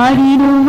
Hari no.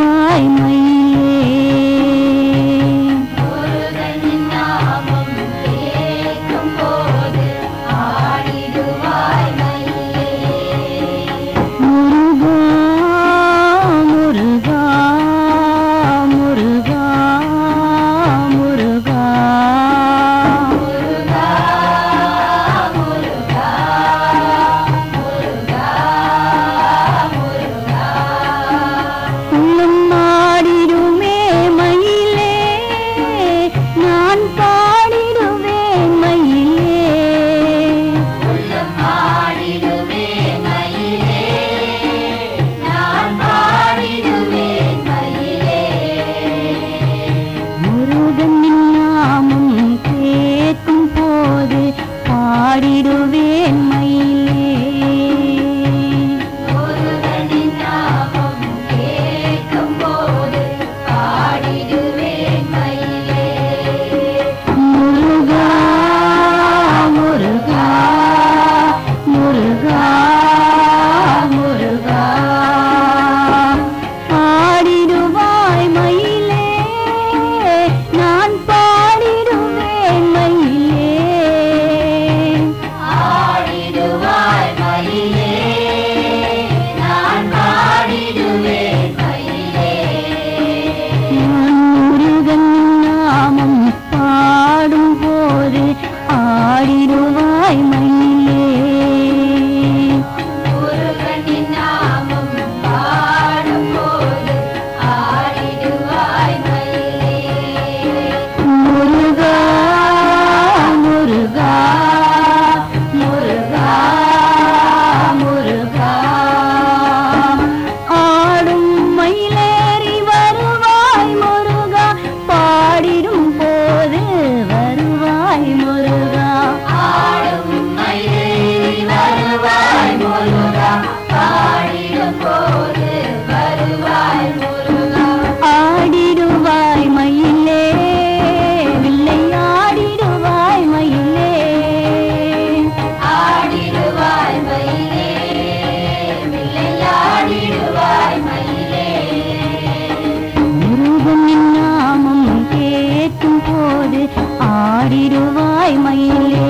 ആടിരുവായ്മയില്ലേ